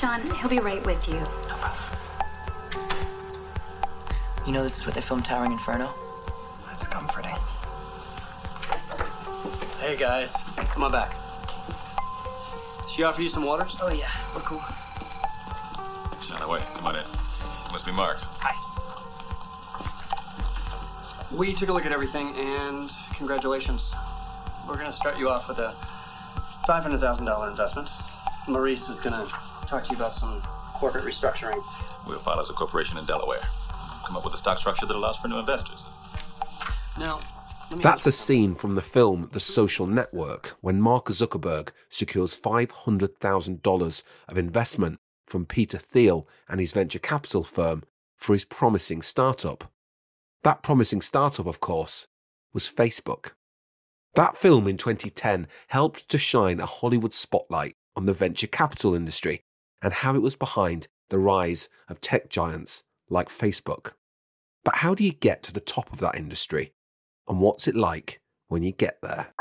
Sean. He'll be right with you. No problem. You know this is what they filmed Towering Inferno? That's comforting. Hey guys, come on back. She offer you some waters? Oh yeah, we're cool. Sean, away. Come on in. Must be Mark. Hi. We took a look at everything, and congratulations. We're gonna start you off with a $500,000 investment. Maurice is gonna talk to you about some corporate restructuring. We'll file as a corporation in Delaware. Come up with a stock structure that allows for new investors. Now, That's a scene from the film The Social Network when Mark Zuckerberg secures $500,000 of investment from Peter Thiel and his venture capital firm for his promising startup. That promising startup, of course, was Facebook. That film in 2010 helped to shine a Hollywood spotlight on the venture capital industry and how it was behind the rise of tech giants like Facebook. But how do you get to the top of that industry? And what's it like when you get there?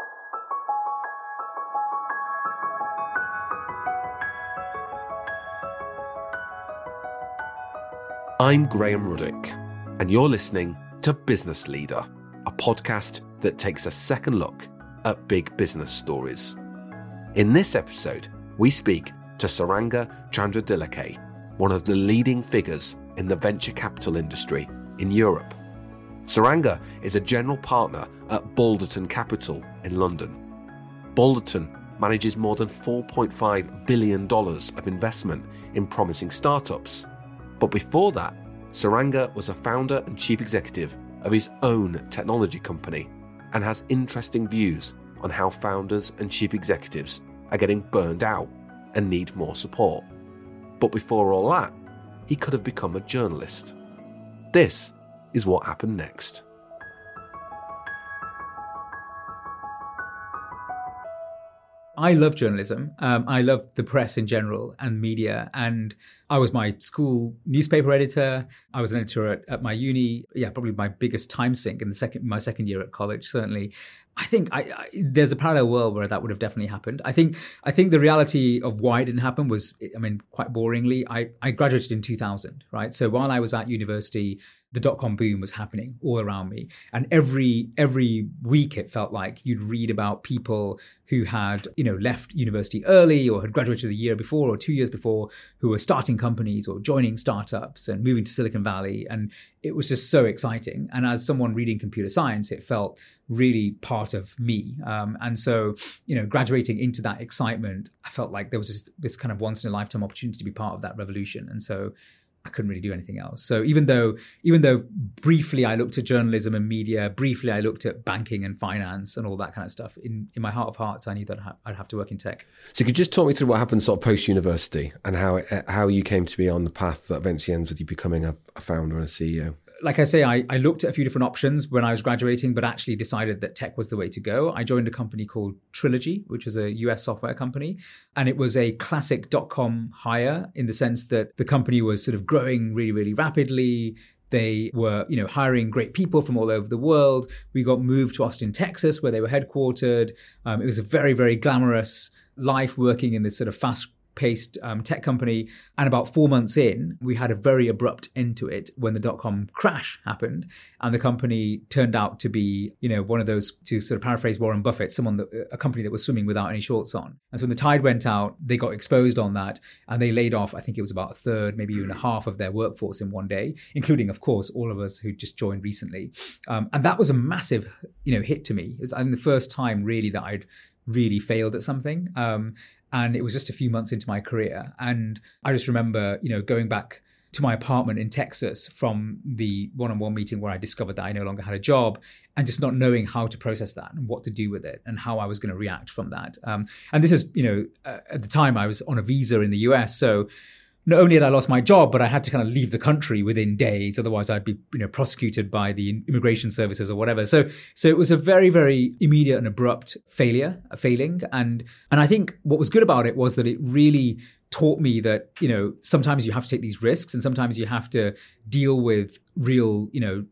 I'm Graham Ruddick, and you're listening to Business Leader, a podcast that takes a second look at big business stories. In this episode, we speak to Suranga Chandratillake, one of the leading figures in the venture capital industry in Europe. Suranga is a general partner at Balderton Capital in London. Balderton manages more than $4.5 billion of investment in promising startups. But before that, Suranga was a founder and chief executive of his own technology company and has interesting views on how founders and chief executives are getting burned out and need more support. But before all that, he could have become a journalist. This is what happened next. I love journalism. Um, I love the press in general and media. And I was my school newspaper editor. I was an editor at, at my uni. Yeah, probably my biggest time sink in the second my second year at college. Certainly, I think I, I, there's a parallel world where that would have definitely happened. I think I think the reality of why it didn't happen was, I mean, quite boringly. I, I graduated in 2000, right? So while I was at university, the dot com boom was happening all around me, and every every week it felt like you'd read about people who had you know left university early or had graduated a year before or two years before who were starting companies or joining startups and moving to Silicon Valley, and it was just so exciting. And as someone reading computer science, it felt really part of me. Um, and so, you know, graduating into that excitement, I felt like there was this, this kind of once in a lifetime opportunity to be part of that revolution. And so I couldn't really do anything else. So even though, even though briefly I looked at journalism and media, briefly I looked at banking and finance and all that kind of stuff. In in my heart of hearts, I knew that I'd have to work in tech. So, you could just talk me through what happened sort of post university and how it, how you came to be on the path that eventually ends with you becoming a, a founder and a CEO? Like I say, I, I, looked at a few different options when I was graduating, but actually decided that tech was the way to go. I joined a company called Trilogy, which was a US software company. And it was a classic dot com hire in the sense that the company was sort of growing really, really rapidly. They were, you know, hiring great people from all over the world. We got moved to Austin, Texas, where they were headquartered. Um, it was a very, very glamorous life working in this sort of fast paced um, tech company. And about four months in, we had a very abrupt end to it when the dot com crash happened. And the company turned out to be, you know, one of those, to sort of paraphrase Warren Buffett, someone that, a company that was swimming without any shorts on. And so when the tide went out, they got exposed on that and they laid off, I think it was about a third, maybe even a half of their workforce in one day, including, of course, all of us who just joined recently. Um, and that was a massive, you know, hit to me. It was I think, the first time really that I'd really failed at something. Um, and it was just a few months into my career. And i just remember you know going back to my apartment in texas from the one-on-one meeting where i discovered that i no longer had a job and just not knowing how to process that and what to do with it and how i was going to react from that. Um, and this is you know uh, at the time i was on a visa in the us so not only had I lost my job, but I had to kind of leave the country within days. Otherwise, I'd be you know prosecuted by the immigration services or whatever. So so it was a very very immediate and abrupt failure, a failing, and and I think what was good about it was that it really taught me that you know sometimes you have to take these risks and sometimes you have to deal with real you know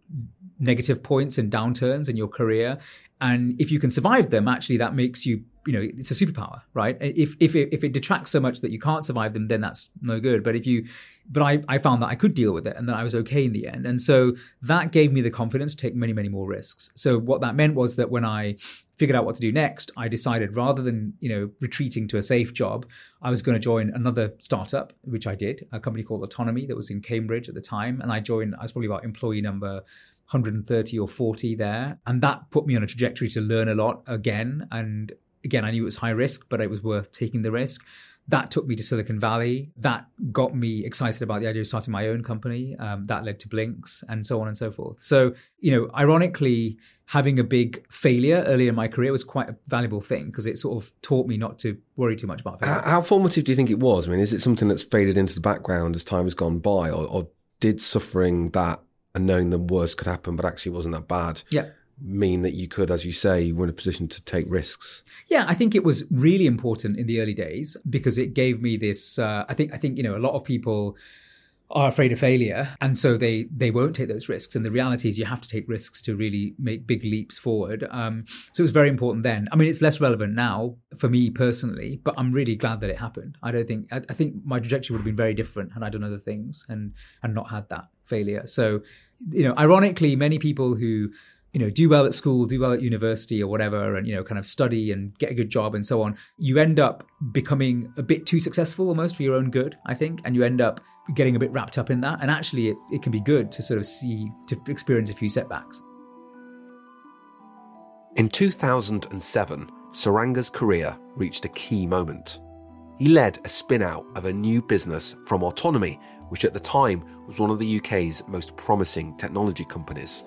negative points and downturns in your career and if you can survive them actually that makes you you know it's a superpower right if if it, if it detracts so much that you can't survive them then that's no good but if you but I, I found that I could deal with it and that I was okay in the end. And so that gave me the confidence to take many, many more risks. So what that meant was that when I figured out what to do next, I decided rather than, you know, retreating to a safe job, I was going to join another startup, which I did, a company called Autonomy that was in Cambridge at the time. And I joined, I was probably about employee number 130 or 40 there. And that put me on a trajectory to learn a lot again. And again, I knew it was high risk, but it was worth taking the risk that took me to Silicon Valley. That got me excited about the idea of starting my own company. Um, that led to Blinkx and so on and so forth. So, you know, ironically, having a big failure early in my career was quite a valuable thing because it sort of taught me not to worry too much about failure. How, how, formative do you think it was? I mean, is it something that's faded into the background as time has gone by, or, or did suffering that and knowing the worst could happen, but actually wasn't that bad? Yeah mean that you could, as you say, you were in a position to take risks? Yeah, I think it was really important in the early days because it gave me this. Uh, I think I think you know a lot of people are afraid of failure and so they they won't take those risks and the reality is you have to take risks to really make big leaps forward um, so it was very important then i mean it's less relevant now for me personally but i'm really glad that it happened i don't think i, I think my trajectory would have been very different had i done other things and and not had that failure so you know ironically many people who you know do well at school do well at university or whatever and you know kind of study and get a good job and so on you end up becoming a bit too successful almost for your own good i think and you end up getting a bit wrapped up in that. And actually it can be good to sort of see to experience a few setbacks. In 2007 Suranga's career reached a key moment. He led a spin out of a new business from autonomy which at the time was one of the uk's most promising technology companies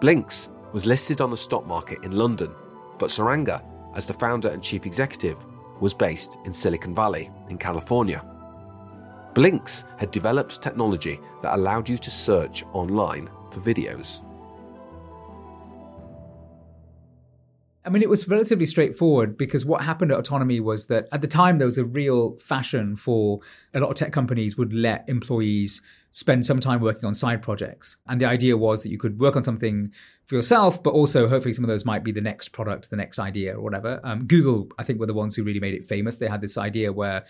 Blinkx was listed on the stock market in London, but Suranga, as the founder and chief executive, was based in Silicon Valley, in California. Blinkx had developed technology that allowed you to search online for videos. I mean, it was relatively straightforward because what happened at Autonomy was that at the time there was a real fashion for a lot of tech companies would let employees spend some time working on side projects. And the idea was that you could work on something for yourself, but also hopefully some of those might be the next product, the next idea, or whatever. Um, Google, I think, were the ones who really made it famous. They had this idea where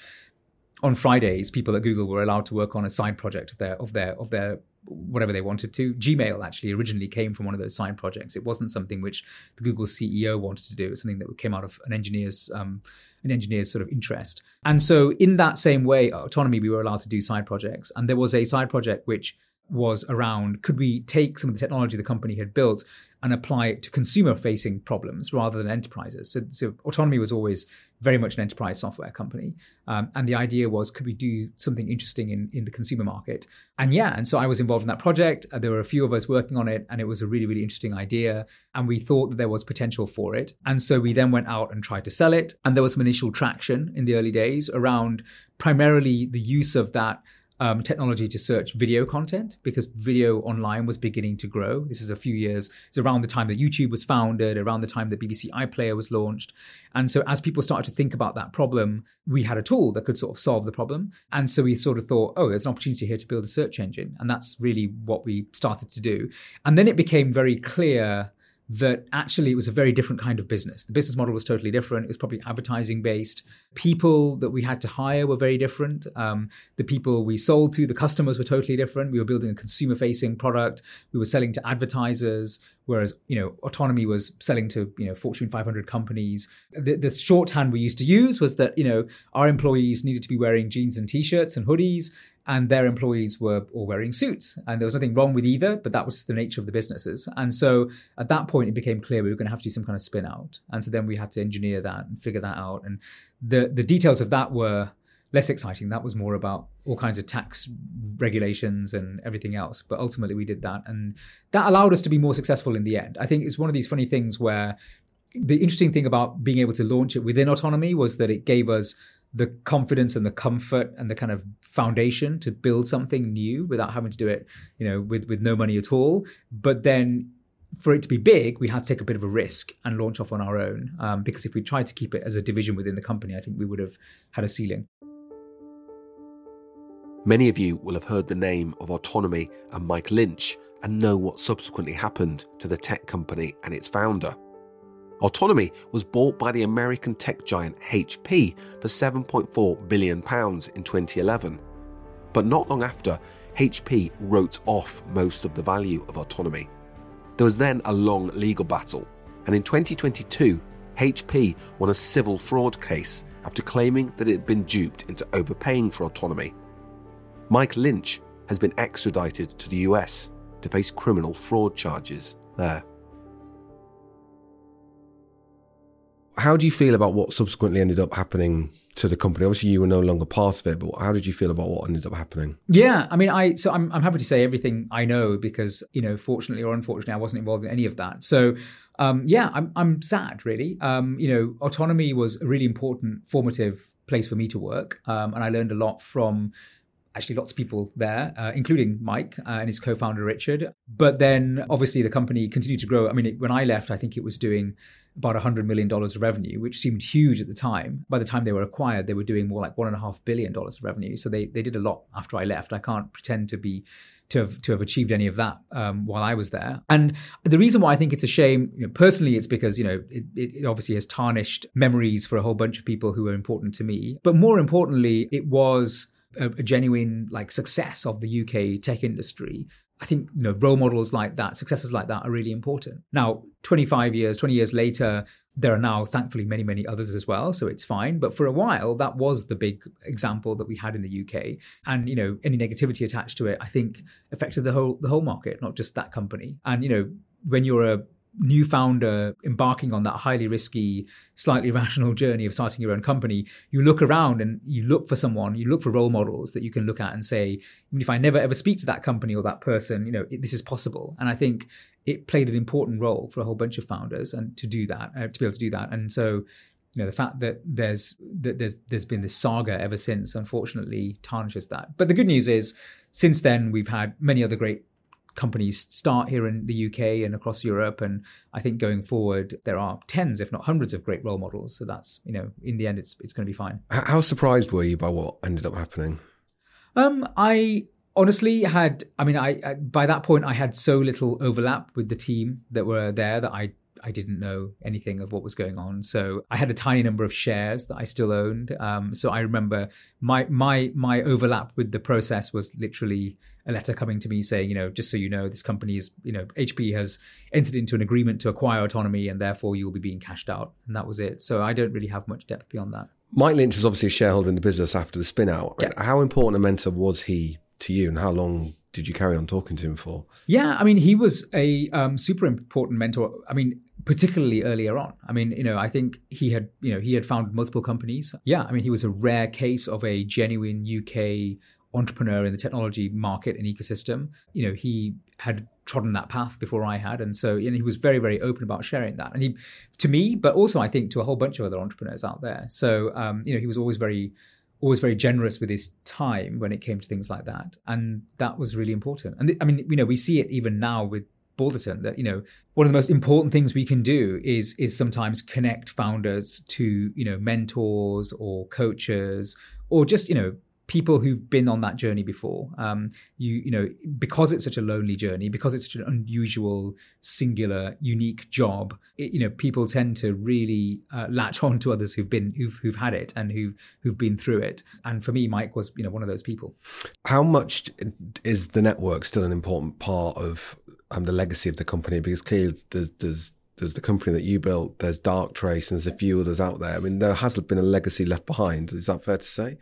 on Fridays, people at Google were allowed to work on a side project of their of their of their whatever they wanted to. Gmail actually originally came from one of those side projects. It wasn't something which the Google CEO wanted to do. It was something that came out of an engineer's um, an engineer's sort of interest. And so, in that same way, autonomy, we were allowed to do side projects. And there was a side project which was around could we take some of the technology the company had built and apply it to consumer facing problems rather than enterprises. So, so, autonomy was always very much an enterprise software company. Um, and the idea was, could we do something interesting in, in the consumer market? And yeah, and so I was involved in that project. There were a few of us working on it, and it was a really, really interesting idea. And we thought that there was potential for it. And so we then went out and tried to sell it. And there was some initial traction in the early days around primarily the use of that um, technology to search video content because video online was beginning to grow. This is a few years, it's around the time that YouTube was founded, around the time that BBC iPlayer was launched. And so as people started to think about that problem, we had a tool that could sort of solve the problem. And so we sort of thought, oh, there's an opportunity here to build a search engine. And that's really what we started to do. And then it became very clear that actually it was a very different kind of business. The business model was totally different. It was probably advertising based. People that we had to hire were very different. Um, the people we sold to, the customers were totally different. We were building a consumer facing product. We were selling to advertisers, whereas you know autonomy was selling to you know Fortune 500 companies. The, the shorthand we used to use was that you know our employees needed to be wearing jeans and t-shirts and hoodies and their employees were all wearing suits. And there was nothing wrong with either, but that was the nature of the businesses. And so at that point, it became clear we were going to have to do some kind of spin out. And so then we had to engineer that and figure that out. And the, the details of that were less exciting. That was more about all kinds of tax regulations and everything else. But ultimately, we did that. And that allowed us to be more successful in the end. I think it's one of these funny things where the interesting thing about being able to launch it within autonomy was that it gave us the confidence and the comfort and the kind of foundation to build something new without having to do it, you know, with with no money at all. But then for it to be big, we had to take a bit of a risk and launch off on our own. Um, because if we tried to keep it as a division within the company, I think we would have had a ceiling. Many of you will have heard the name of Autonomy and Mike Lynch and know what subsequently happened to the tech company and its founder. Autonomy was bought by the American tech giant HP for £7.4 billion in 2011. But not long after, HP wrote off most of the value of autonomy. There was then a long legal battle, and in 2022, HP won a civil fraud case after claiming that it had been duped into overpaying for autonomy. Mike Lynch has been extradited to the US to face criminal fraud charges there. How do you feel about what subsequently ended up happening to the company? Obviously, you were no longer part of it, but how did you feel about what ended up happening? Yeah, I mean, I so I'm I'm happy to say everything I know because you know, fortunately or unfortunately, I wasn't involved in any of that. So, um, yeah, I'm I'm sad really. Um, you know, autonomy was a really important formative place for me to work, um, and I learned a lot from actually lots of people there, uh, including Mike uh, and his co-founder Richard. But then obviously the company continued to grow. I mean, it, when I left, I think it was doing about $100 million of revenue, which seemed huge at the time. By the time they were acquired, they were doing more like $1.5 billion of revenue. So they, they did a lot after I left. I can't pretend to be to have to have achieved any of that um, while I was there. And the reason why I think it's a shame, you know, personally, it's because you know it, it, obviously has tarnished memories for a whole bunch of people who are important to me. But more importantly, it was a, a genuine like success of the UK tech industry. I think you know role models like that, successes like that, are really important. Now, 25 years, 20 years later, there are now thankfully many, many others as well, so it's fine. But for a while, that was the big example that we had in the UK, and you know any negativity attached to it, I think affected the whole the whole market, not just that company. And you know when you're a new founder embarking on that highly risky, slightly irrational journey of starting your own company, you look around and you look for someone, you look for role models that you can look at and say, even if I never ever speak to that company or that person, you know, this is possible. And I think it played an important role for a whole bunch of founders and to do that, uh, to be able to do that. And so, you know, the fact that there's that there's there's been this saga ever since, unfortunately, tarnishes that. But the good news is, since then, we've had many other great companies start here in the UK and across Europe. And I think going forward, there are tens, if not hundreds, of great role models. So that's you know, in the end, it's it's going to be fine. How surprised were you by what ended up happening? Um, I honestly had. I mean, I, I by that point I had so little overlap with the team that were there that I I didn't know anything of what was going on. So I had a tiny number of shares that I still owned. Um, so I remember my my my overlap with the process was literally a letter coming to me saying, you know, just so you know, this company is, you know, HP has entered into an agreement to acquire autonomy and therefore you will be being cashed out. And that was it. So I don't really have much depth beyond that. Mike Lynch was obviously a shareholder in the business after the spin out. Yeah. How important a mentor was he to you and how long did you carry on talking to him for? Yeah, I mean, he was a um, super important mentor. I mean, particularly earlier on. I mean, you know, I think he had, you know, he had founded multiple companies. Yeah, I mean, he was a rare case of a genuine UK entrepreneur in the technology market and ecosystem. You know, he had trodden that path before I had, and so he was very, very open about sharing that. And he, to me, but also I think to a whole bunch of other entrepreneurs out there. So um, you know, he was always very, always very generous with his time when it came to things like that, and that was really important. And th- I mean, you know, we see it even now with Balderton that you know one of the most important things we can do is is sometimes connect founders to you know mentors or coaches or just you know people who've been on that journey before. Um, you you know because it's such a lonely journey, because it's such an unusual, singular, unique job. It, you know people tend to really uh, latch on to others who've been who've who've had it and who've who've been through it. And for me, Mike was you know one of those people. How much is the network still an important part of um, the legacy of the company? Because clearly there's, there's there's the company that you built, there's Darktrace, and there's a few others out there. I mean, there has been a legacy left behind. Is that fair to say?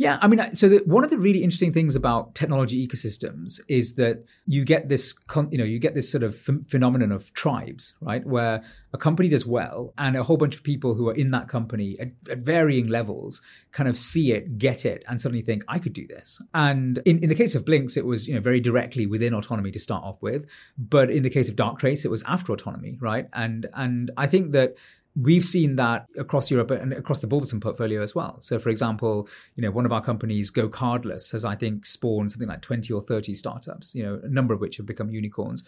Yeah, I mean, so the, one of the really interesting things about technology ecosystems is that you get this, you know, you get this sort of ph- phenomenon of tribes, right? Where a company does well, and a whole bunch of people who are in that company at, at varying levels kind of see it, get it, and suddenly think, I could do this. And in, in the case of Blinkx, it was you know very directly within autonomy to start off with, but in the case of Darktrace, it was after autonomy, right? And and I think that we've seen that across Europe and across the Balderton portfolio as well. So, for example, you know, one of our companies, GoCardless, has I think spawned something like twenty or thirty startups. You know, a number of which have become unicorns.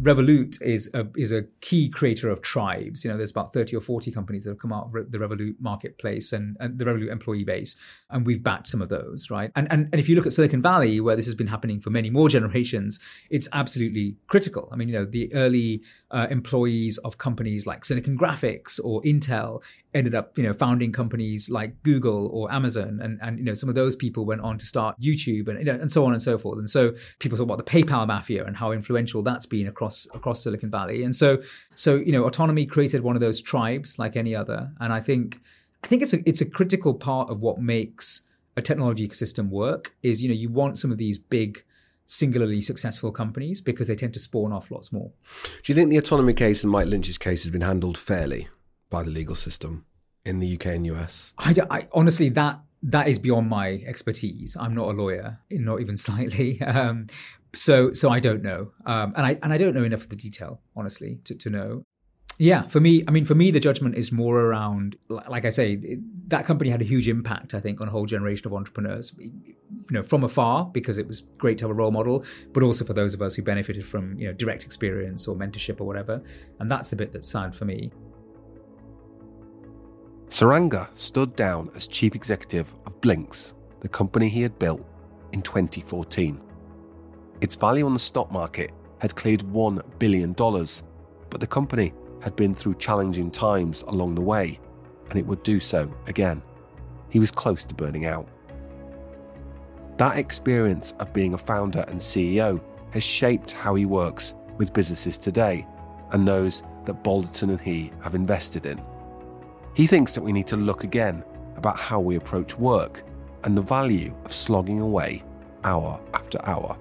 Revolut is a is a key creator of tribes. You know, there's about thirty or forty companies that have come out of the Revolut marketplace and, and the Revolut employee base, and we've backed some of those, right? And, and and if you look at Silicon Valley, where this has been happening for many more generations, it's absolutely critical. I mean, you know, the early uh, employees of companies like Silicon Graphics or Intel ended up, you know, founding companies like Google or Amazon, and and you know some of those people went on to start YouTube and you know, and so on and so forth. And so people talk about the PayPal mafia and how influential that's been across across Silicon Valley. And so so you know, autonomy created one of those tribes like any other, and I think I think it's a it's a critical part of what makes a technology ecosystem work. Is you know you want some of these big singularly successful companies because they tend to spawn off lots more. Do you think the autonomy case and Mike Lynch's case has been handled fairly by the legal system in the UK and US? I, I honestly that that is beyond my expertise. I'm not a lawyer, not even slightly. Um, so so I don't know, um, and I and I don't know enough of the detail, honestly, to, to know. Yeah, for me, I mean, for me, the judgment is more around, like I say, that company had a huge impact, I think, on a whole generation of entrepreneurs. You know, from afar because it was great to have a role model, but also for those of us who benefited from you know direct experience or mentorship or whatever. And that's the bit that's sad for me. Suranga stood down as chief executive of Blinkx, the company he had built in 2014. Its value on the stock market had cleared $1 billion, but the company had been through challenging times along the way, and it would do so again. He was close to burning out. That experience of being a founder and CEO has shaped how he works with businesses today and those that Balderton and he have invested in. He thinks that we need to look again about how we approach work and the value of slogging away hour after hour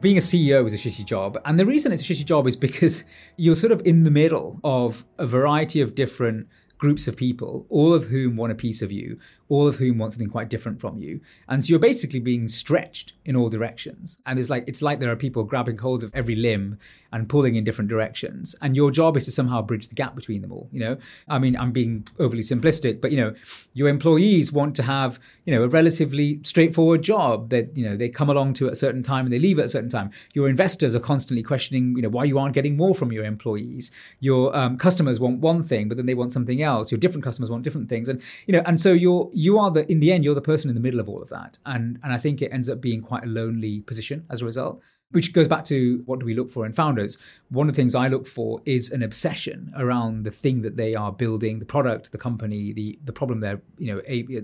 being a CEO is a shitty job. And the reason it's a shitty job is because you're sort of in the middle of a variety of different groups of people, all of whom want a piece of you, all of whom want something quite different from you. And so you're basically being stretched in all directions. And it's like it's like there are people grabbing hold of every limb and pulling in different directions. And your job is to somehow bridge the gap between them all. You know, I mean, I'm being overly simplistic, but you know, your employees want to have you know a relatively straightforward job that you know they come along to at a certain time and they leave at a certain time. Your investors are constantly questioning you know why you aren't getting more from your employees. Your um, customers want one thing, but then they want something else. Your different customers want different things, and you know, and so you're you are the in the end you're the person in the middle of all of that. And and i think it ends up being quite a lonely position as a result which goes back to what do we look for in founders? One of the things i look for is an obsession around the thing that they are building the product the company the the problem they're you know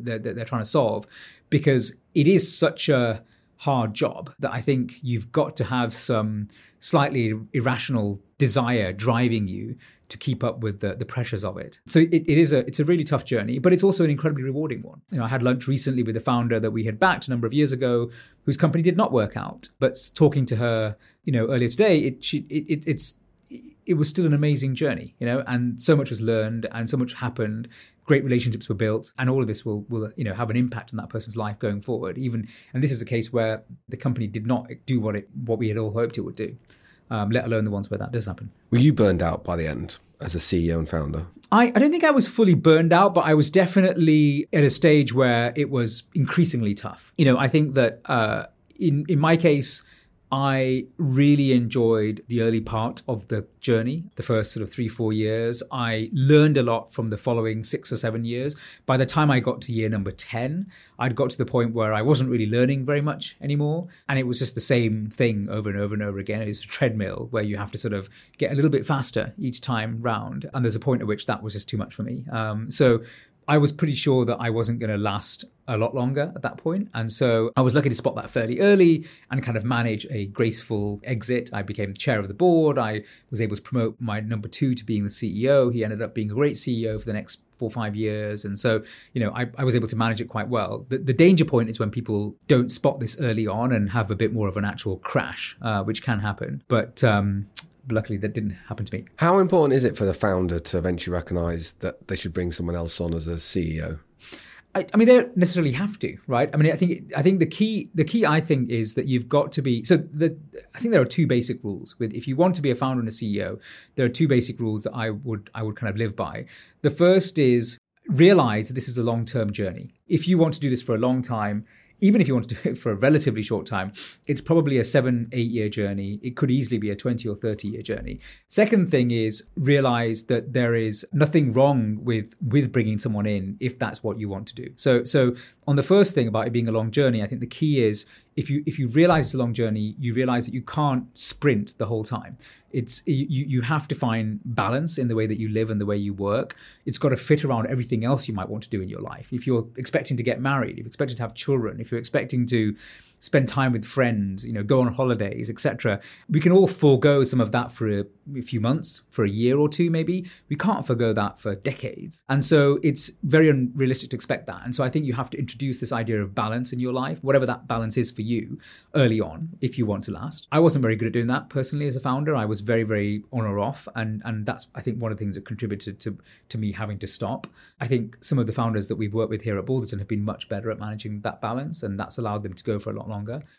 they're, they're trying to solve because it is such a hard job that i think you've got to have some slightly irrational desire driving you to keep up with the, the pressures of it. So it, it is a it's a really tough journey, but it's also an incredibly rewarding one. You know, I had lunch recently with a founder that we had backed a number of years ago, whose company did not work out. But talking to her, you know, earlier today, it she, it, it it's it was still an amazing journey, you know, and so much was learned and so much happened. Great relationships were built, and all of this will will you know have an impact on that person's life going forward. Even and this is a case where the company did not do what it what we had all hoped it would do um, let alone the ones where that does happen. Were you burned out by the end as a CEO and founder? I, I don't think I was fully burned out, but I was definitely at a stage where it was increasingly tough. You know, I think that uh, in in my case, I really enjoyed the early part of the journey, the first sort of three, four years. I learned a lot from the following six or seven years. By the time I got to year number 10, I'd got to the point where I wasn't really learning very much anymore. And it was just the same thing over and over and over again. It was a treadmill where you have to sort of get a little bit faster each time round. And there's a point at which that was just too much for me. Um, so I was pretty sure that I wasn't going to last a lot longer at that point. And so I was lucky to spot that fairly early and kind of manage a graceful exit. I became chair of the board. I was able to promote my number two to being the CEO. He ended up being a great CEO for the next four or five years. And so, you know, I, I was able to manage it quite well. The, the, danger point is when people don't spot this early on and have a bit more of an actual crash, uh, which can happen. But um, luckily that didn't happen to me. How important is it for the founder to eventually recognize that they should bring someone else on as a CEO? I, I, mean, they don't necessarily have to, right? I mean, I think I think the key the key I think is that you've got to be. So the I think there are two basic rules with if you want to be a founder and a CEO, there are two basic rules that I would I would kind of live by. The first is realize that this is a long term journey. If you want to do this for a long time, even if you want to do it for a relatively short time, it's probably a seven, eight year journey. It could easily be a 20 or 30 year journey. Second thing is realize that there is nothing wrong with, with bringing someone in if that's what you want to do. So, so on the first thing about it being a long journey, I think the key is if you if you realize it's a long journey, you realize that you can't sprint the whole time. It's you you have to find balance in the way that you live and the way you work. It's got to fit around everything else you might want to do in your life. If you're expecting to get married, if you're expecting to have children, if you're expecting to spend time with friends, you know, go on holidays, etc. We can all forego some of that for a, a, few months, for a year or two, maybe. We can't forego that for decades. And so it's very unrealistic to expect that. And so I think you have to introduce this idea of balance in your life, whatever that balance is for you early on, if you want to last. I wasn't very good at doing that personally as a founder. I was very, very on or off. And, and that's, I think, one of the things that contributed to, to me having to stop. I think some of the founders that we've worked with here at Balderton have been much better at managing that balance. And that's allowed them to go for a lot longer.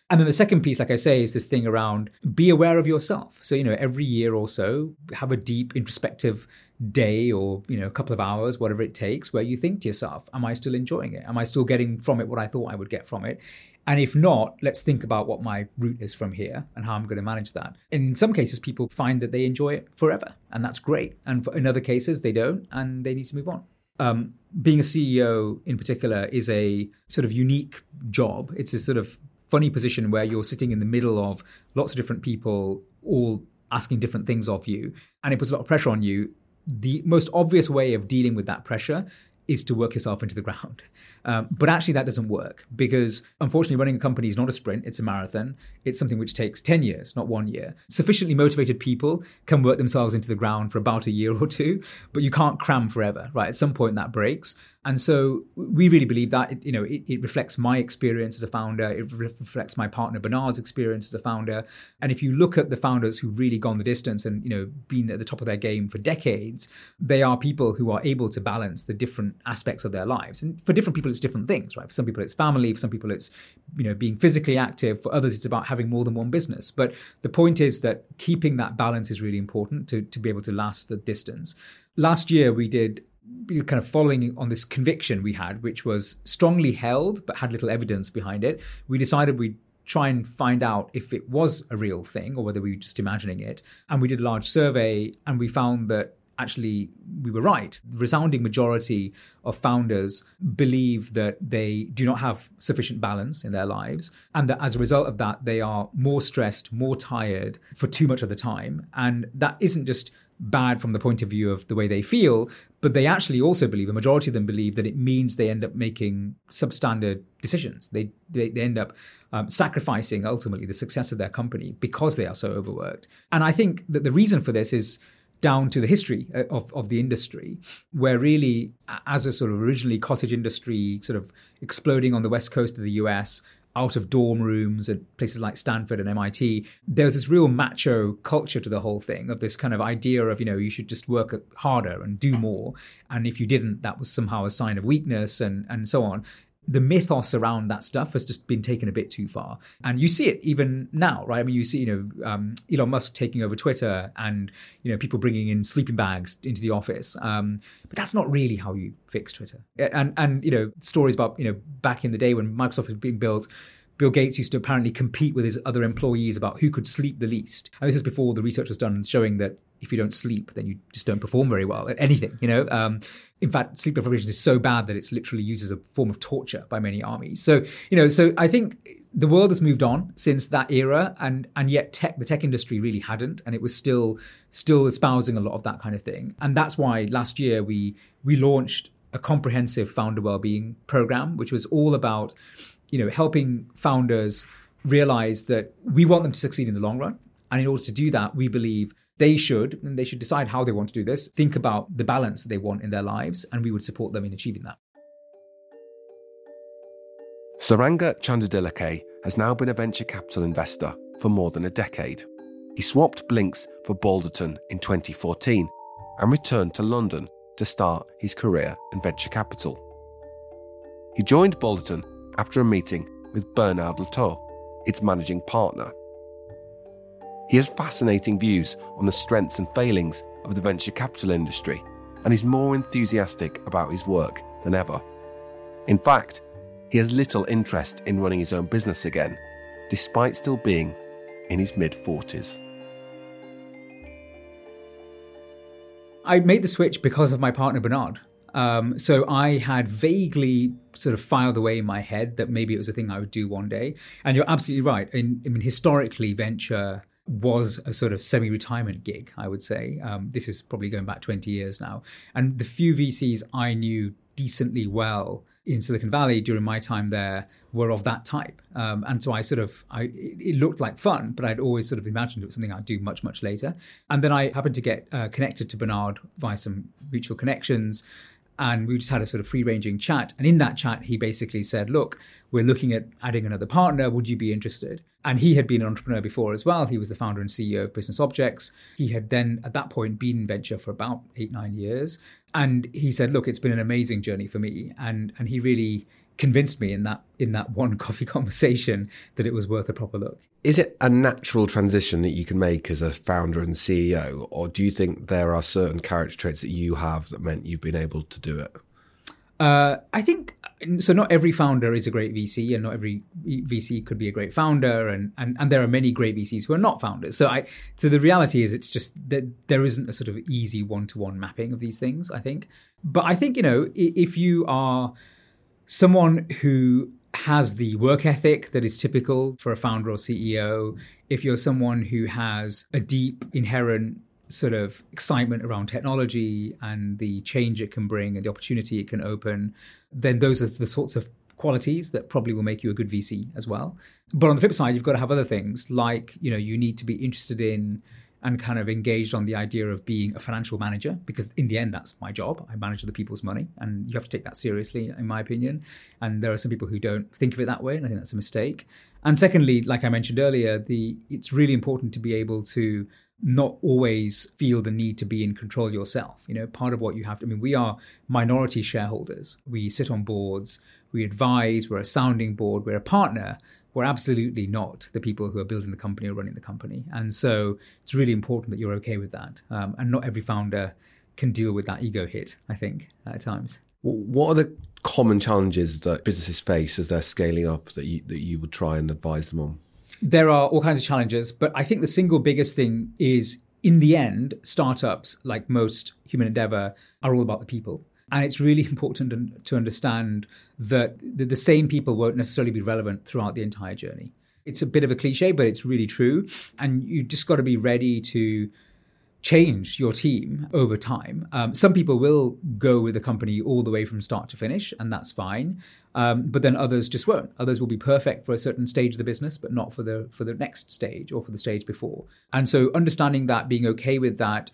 And then the second piece, like I say, is this thing around be aware of yourself. So, you know, every year or so, have a deep introspective day or, you know, a couple of hours, whatever it takes, where you think to yourself, am I still enjoying it? Am I still getting from it what I thought I would get from it? And if not, let's think about what my route is from here and how I'm going to manage that. In some cases, people find that they enjoy it forever, and that's great. And in other cases, they don't, and they need to move on. Um, being a CEO in particular is a sort of unique job. It's a sort of funny position where you're sitting in the middle of lots of different people all asking different things of you and it puts a lot of pressure on you the most obvious way of dealing with that pressure is to work yourself into the ground. Um, but actually, that doesn't work because unfortunately, running a company is not a sprint, it's a marathon. It's something which takes 10 years, not one year. Sufficiently motivated people can work themselves into the ground for about a year or two, but you can't cram forever, right? At some point, that breaks. And so we really believe that it, you know it, it, reflects my experience as a founder. It re- reflects my partner Bernard's experience as a founder. And if you look at the founders who've really gone the distance and you know been at the top of their game for decades, they are people who are able to balance the different aspects of their lives. And for different people, it's different things, right? For some people, it's family. For some people, it's you know being physically active. For others, it's about having more than one business. But the point is that keeping that balance is really important to to be able to last the distance. Last year, we did kind of following on this conviction we had, which was strongly held but had little evidence behind it, we decided we'd try and find out if it was a real thing or whether we were just imagining it. And we did a large survey and we found that actually we were right. The resounding majority of founders believe that they do not have sufficient balance in their lives, and that as a result of that, they are more stressed, more tired for too much of the time. And that isn't just bad from the point of view of the way they feel, but they actually also believe, a majority of them believe that it means they end up making substandard decisions. They, they, they end up um, sacrificing ultimately the success of their company because they are so overworked. And I think that the reason for this is down to the history uh, of, of the industry, where really, as a sort of originally cottage industry sort of exploding on the west coast of the US, out of dorm rooms at places like Stanford and MIT, there's this real macho culture to the whole thing of this kind of idea of, you know, you should just work harder and do more. And if you didn't, that was somehow a sign of weakness and, and so on the mythos around that stuff has just been taken a bit too far. And you see it even now, right? I mean, you see, you know, um, Elon Musk taking over Twitter and, you know, people bringing in sleeping bags into the office. Um, but that's not really how you fix Twitter. And, and, you know, stories about, you know, back in the day when Microsoft was being built, Bill Gates used to apparently compete with his other employees about who could sleep the least. And this is before the research was done showing that if you don't sleep, then you just don't perform very well at anything, you know? Um, in fact, sleep deprivation is so bad that it's literally used as a form of torture by many armies. So, you know, so I think the world has moved on since that era, and and yet tech, the tech industry really hadn't, and it was still still espousing a lot of that kind of thing. And that's why last year we we launched a comprehensive founder well-being program, which was all about, you know, helping founders realize that we want them to succeed in the long run, and in order to do that, we believe they should, and they should decide how they want to do this, think about the balance that they want in their lives, and we would support them in achieving that. Suranga Chandratillake has now been a venture capital investor for more than a decade. He swapped Blinkx for Balderton in 2014 and returned to London to start his career in venture capital. He joined Balderton after a meeting with Bernard Liautaud, its managing partner. He has fascinating views on the strengths and failings of the venture capital industry and is more enthusiastic about his work than ever. In fact, he has little interest in running his own business again, despite still being in his mid 40s. I made the switch because of my partner Bernard. Um, so I had vaguely sort of filed away in my head that maybe it was a thing I would do one day. And you're absolutely right. In, I mean, historically, venture was a sort of semi-retirement gig, I would say. Um, this is probably going back 20 years now. And the few VCs I knew decently well in Silicon Valley during my time there were of that type. Um, and so I sort of, I, it looked like fun, but I'd always sort of imagined it was something I'd do much, much later. And then I happened to get uh, connected to Bernard via some mutual connections and we just had a sort of free ranging chat. And in that chat, he basically said, Look, we're looking at adding another partner. Would you be interested? And he had been an entrepreneur before as well. He was the founder and CEO of Business Objects. He had then, at that point, been in venture for about eight, nine years. And he said, Look, it's been an amazing journey for me. And, and he really convinced me in that in that one coffee conversation that it was worth a proper look. Is it a natural transition that you can make as a founder and CEO, or do you think there are certain character traits that you have that meant you've been able to do it? Uh, I think so. Not every founder is a great VC, and not every VC could be a great founder, and and, and there are many great VCs who are not founders. So I so the reality is, it's just that there isn't a sort of easy one to one mapping of these things. I think, but I think you know if you are someone who has the work ethic that is typical for a founder or CEO, if you're someone who has a deep inherent sort of excitement around technology and the change it can bring and the opportunity it can open, then those are the sorts of qualities that probably will make you a good VC as well. But on the flip side, you've got to have other things like, you know, you need to be interested in and kind of engaged on the idea of being a financial manager because in the end that's my job. I manage other people's money and you have to take that seriously in my opinion. And there are some people who don't think of it that way and i think that's a mistake. And secondly like i mentioned earlier the it's really important to be able to not always feel the need to be in control yourself. You know part of what you have to i mean we are minority shareholders. We sit on boards we advise we're a sounding board we're a partner we're absolutely not the people who are building the company or running the company. And so it's really important that you're okay with that. Um, and not every founder can deal with that ego hit, I think, at times. What are the common challenges that businesses face as they're scaling up that you, that you would try and advise them on? There are all kinds of challenges, but I think the single biggest thing is in the end, startups, like most human endeavor, are all about the people. And it's really important to understand that the same people won't necessarily be relevant throughout the entire journey. It's a bit of a cliche, but it's really true. And you just got to be ready to change your team over time. Um, some people will go with a company all the way from start to finish, and that's fine. Um, but then others just won't. Others will be perfect for a certain stage of the business, but not for the for the next stage or for the stage before. And so, understanding that, being okay with that,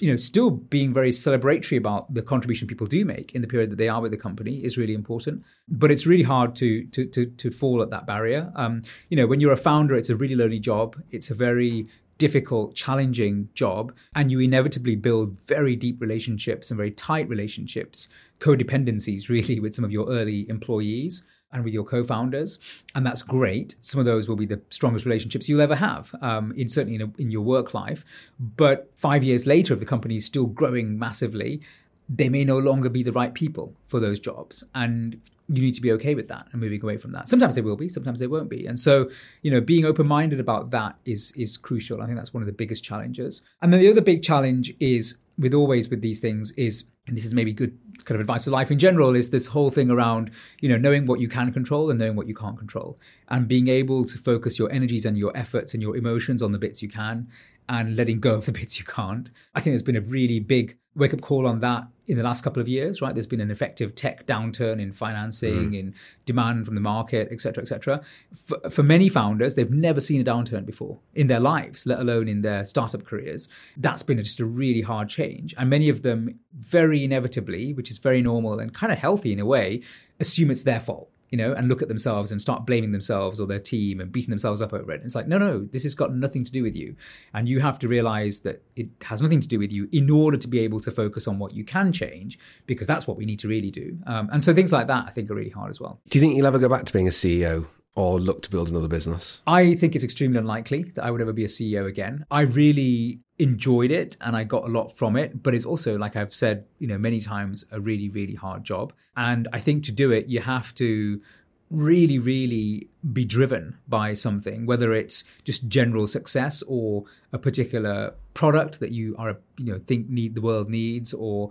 you know, still being very celebratory about the contribution people do make in the period that they are with the company is really important. But it's really hard to to to, to fall at that barrier. Um, you know, when you're a founder, it's a really lonely job. It's a very difficult, challenging job, and you inevitably build very deep relationships and very tight relationships, codependencies really with some of your early employees and with your co-founders, and that's great. Some of those will be the strongest relationships you'll ever have, um, in certainly in, a, in your work life. But five years later, if the company is still growing massively, they may no longer be the right people for those jobs, and you need to be okay with that and moving away from that. Sometimes they will be, sometimes they won't be. And so, you know, being open-minded about that is is crucial. I think that's one of the biggest challenges. And then the other big challenge is with always with these things is and this is maybe good kind of advice for life in general is this whole thing around you know knowing what you can control and knowing what you can't control and being able to focus your energies and your efforts and your emotions on the bits you can and letting go of the bits you can't i think there's been a really big wake up call on that in the last couple of years, right? There's been an effective tech downturn in financing, mm. in demand from the market, et cetera, et cetera. For, for, many founders, they've never seen a downturn before in their lives, let alone in their startup careers. That's been just a really hard change. And many of them, very inevitably, which is very normal and kind of healthy in a way, assume it's their fault you know, and look at themselves and start blaming themselves or their team and beating themselves up over it. It's like, no, no, this has got nothing to do with you. And you have to realize that it has nothing to do with you in order to be able to focus on what you can change, because that's what we need to really do. Um, and so things like that, I think, are really hard as well. Do you think you'll ever go back to being a CEO or look to build another business? I think it's extremely unlikely that I would ever be a CEO again. I really enjoyed it and I got a lot from it, but it's also, like I've said, you know, many times, a really, really hard job. And I think to do it, you have to really, really be driven by something, whether it's just general success or a particular product that you are, you know, think need the world needs, or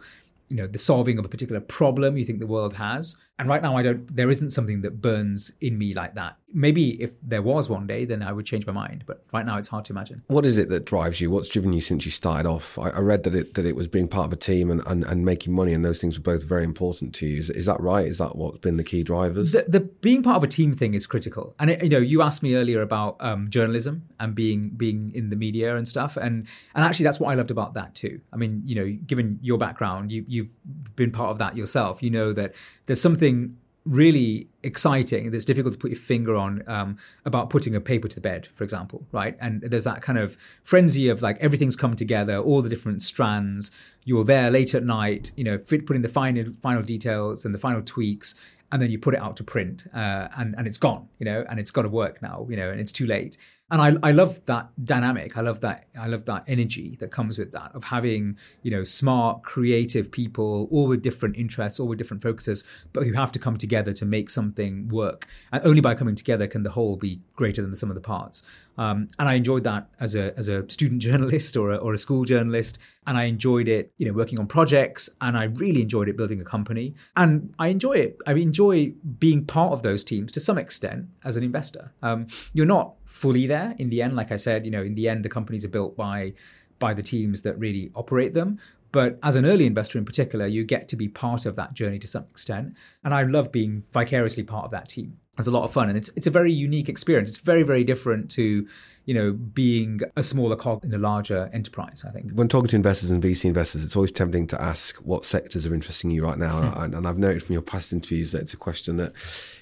you know the solving of a particular problem you think the world has and right now i don't there isn't something that burns in me like that maybe if there was one day then i would change my mind but right now it's hard to imagine What is it that drives you? What's driven you since you started off? I, I read that it that it was being part of a team and, and, and making money, and those things were both very important to you. Is, is that right? Is that what's been the key drivers? the, the being part of a team thing is critical and it, you know you asked me earlier about um, journalism and being being in the media and stuff and and actually that's what i loved about that too i mean you know given your background you you've been part of that yourself you know that there's something really exciting that's difficult to put your finger on um, about putting a paper to the bed for example right? And there's that kind of frenzy of like everything's come together all the different strands. You're there late at night you know putting the final final details and the final tweaks and then you put it out to print uh, and and it's gone you know and it's got to work now you know and it's too late and I, I love that dynamic. I love that i love that energy that comes with that of having you know smart creative people all with different interests all with different focuses but who have to come together to make something work. And only by coming together can the whole be greater than the sum of the parts um, and I enjoyed that as a as a student journalist or a, or a school journalist, and I enjoyed it, you know, working on projects, and I really enjoyed it building a company, and I enjoy it. I enjoy being part of those teams to some extent as an investor. Um, you're not fully there in the end, like I said. You know, in the end, the companies are built by by the teams that really operate them. But as an early investor in particular, you get to be part of that journey to some extent. And I love being vicariously part of that team. It's a lot of fun and it's it's a very unique experience. It's very, very different to, you know, being a smaller cog in a larger enterprise, I think. when talking to investors and VC investors, it's always tempting to ask what sectors are interesting you right now. Hmm. and, and I've noted from your past interviews that it's a question that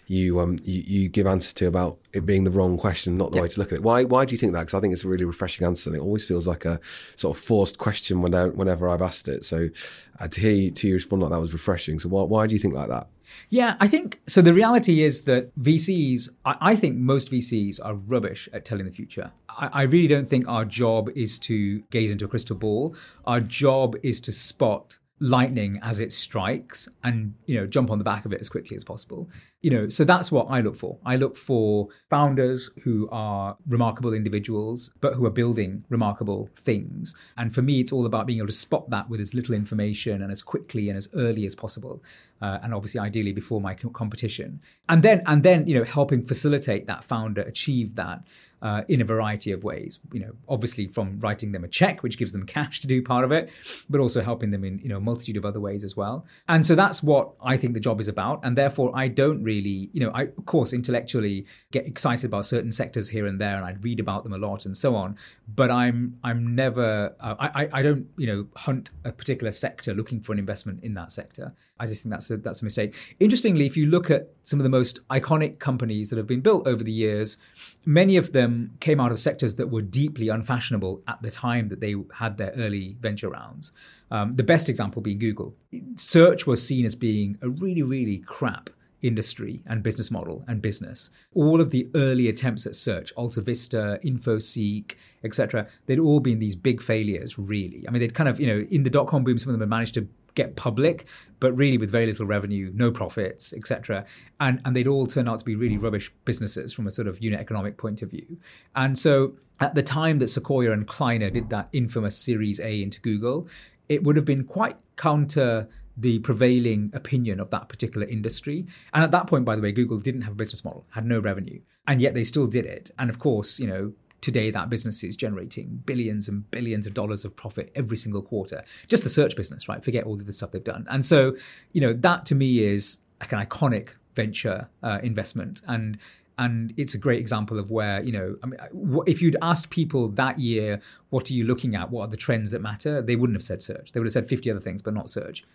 you um you, you give answers to about it being the wrong question, not the Yeah. way to look at it. Why why do you think that? Because I think it's a really refreshing answer. It always feels like a sort of forced question whenever, whenever I've asked it. So uh, to hear you, to you respond like that was refreshing. So why why do you think like that? Yeah, I think so. The reality is that VCs, I, I think most VCs are rubbish at telling the future. I, I really don't think our job is to gaze into a crystal ball. Our job is to spot lightning as it strikes and you know jump on the back of it as quickly as possible you know so that's what i look for i look for founders who are remarkable individuals but who are building remarkable things and for me it's all about being able to spot that with as little information and as quickly and as early as possible uh, and obviously ideally before my co- competition and then and then you know helping facilitate that founder achieve that uh, in a variety of ways. You know, obviously from writing them a check, which gives them cash to do part of it, but also helping them in you know a multitude of other ways as well. And so that's what I think the job is about. And therefore, I don't really, you know, I of course intellectually get excited about certain sectors here and there, and I'd read about them a lot and so on. But I'm I'm never uh, I I- I don't you know hunt a particular sector looking for an investment in that sector. I just think that's a that's a mistake. Interestingly, if you look at some of the most iconic companies that have been built over the years, many of them came out of sectors that were deeply unfashionable at the time that they had their early venture rounds. Um, the best example being Google. Search was seen as being a really, really crap industry and business model and business. All of the early attempts at search, Alta Vista, InfoSeek, etc., they'd all been these big failures, really. I mean, they'd kind of, you know, in the dot com boom, some of them had managed to get public, but really with very little revenue, no profits, etc. And and they'd all turn out to be really rubbish businesses from a sort of unit economic point of view. And so at the time that Sequoia and Kleiner did that infamous Series A into Google, it would have been quite counter the prevailing opinion of that particular industry. And at that point, by the way, Google didn't have a business model, had no revenue, and yet they still did it. And of course, you know, today that business is generating billions and billions of dollars of profit every single quarter. Just the search business, right? Forget all the stuff they've done. And so, you know, that to me is like an iconic venture uh, investment. And and it's a great example of where you know I mean, if you'd asked people that year what are you looking at what are the trends that matter they wouldn't have said search they would have said 50 other things but not search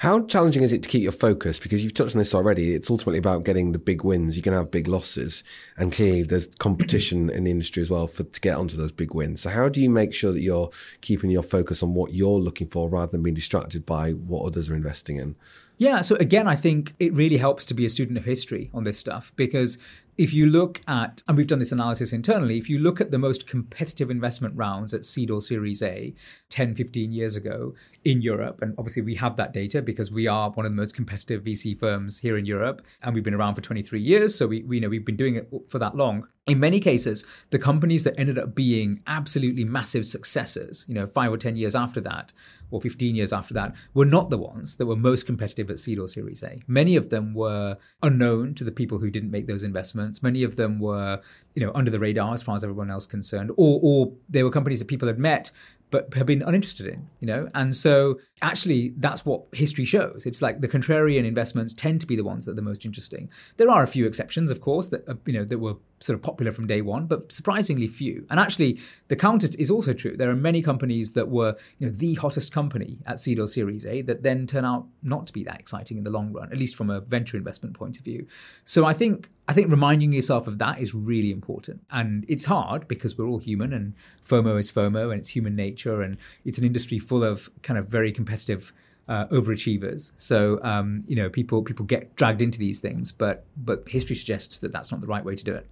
How challenging is it to keep your focus? Because you've touched on this already. It's ultimately about getting the big wins. You can have big losses, and clearly there's competition in the industry as well for to get onto those big wins. So how do you make sure that you're keeping your focus on what you're looking for rather than being distracted by what others are investing in? Yeah, so again, I think it really helps to be a student of history on this stuff because if you look at, and we've done this analysis internally, if you look at the most competitive investment rounds at seed or Series A 10, 15 years ago in Europe, and obviously we have that data because we are one of the most competitive VC firms here in Europe, and we've been around for 23 years, so we, we know we've been doing it for that long. In many cases, the companies that ended up being absolutely massive successes, you know, five or 10 years after that, or 15 years after that, were not the ones that were most competitive at seed or Series A. Many of them were unknown to the people who didn't make those investments. Many of them were, you know, under the radar as far as everyone else concerned, or or they were companies that people had met but have been uninterested in, you know? And so actually that's what history shows. It's like the contrarian investments tend to be the ones that are the most interesting. There are a few exceptions, of course, that, uh, you know, that were sort of popular from day one, but surprisingly few. And actually the counter is also true. There are many companies that were, you know, the hottest company at seed or series A that then turn out not to be that exciting in the long run, at least from a venture investment point of view. So I think I think reminding yourself of that is really important. And it's hard because we're all human and FOMO is FOMO and it's human nature and it's an industry full of kind of very competitive uh, overachievers. So um, you know people people get dragged into these things, but but history suggests that that's not the right way to do it.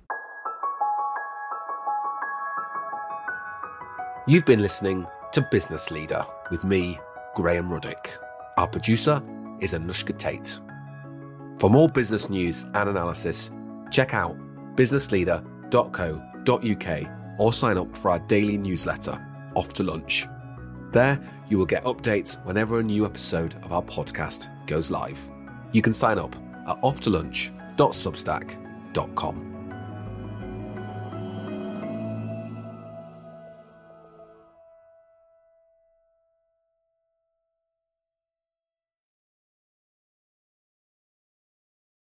You've been listening to Business Leader with me, Graham Ruddick. Our producer is Anushka Tate. For more business news and analysis, check out businessleader.co.uk or sign up for our daily newsletter, Off to Lunch. There, you will get updates whenever a new episode of our podcast goes live. You can sign up at offtolunch.substack.com.